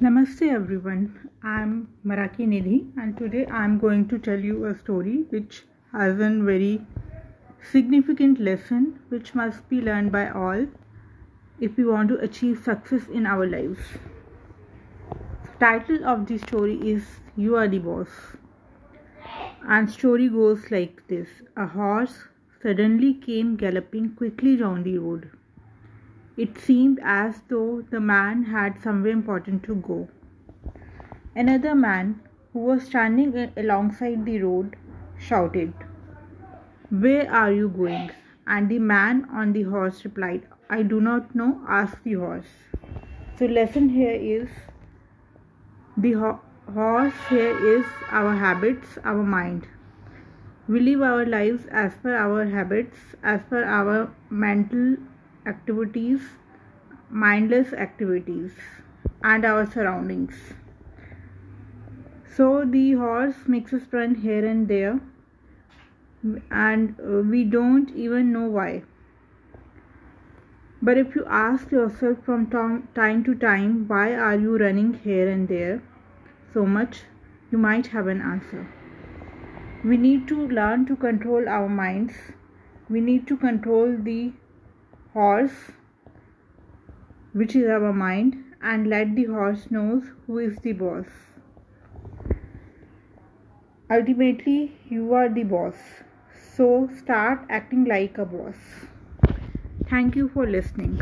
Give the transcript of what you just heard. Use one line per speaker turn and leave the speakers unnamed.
Namaste everyone. I'm Maraki Nidhi and today I'm going to tell you a story which has a very significant lesson which must be learned by all if we want to achieve success in our lives. The title of the story is You Are the Boss. And story goes like this. A horse suddenly came galloping quickly down the road. It seemed as though the man had somewhere important to go. Another man, who was standing alongside the road, shouted, Where are you going? And the man on the horse replied, I do not know, ask the horse. So, lesson here is the ho- horse here is our habits, our mind. We live our lives as per our habits, as per our mental activities, mindless activities, and our surroundings. So the horse makes us run here and there, and uh, we don't even know why. But if you ask yourself from time to time, why are you running here and there so much, you might have an answer. We need to learn to control our minds. We need to control the horse which is our mind and let the horse knows who is the boss. Ultimately you are the boss. So start acting like a boss. Thank you for listening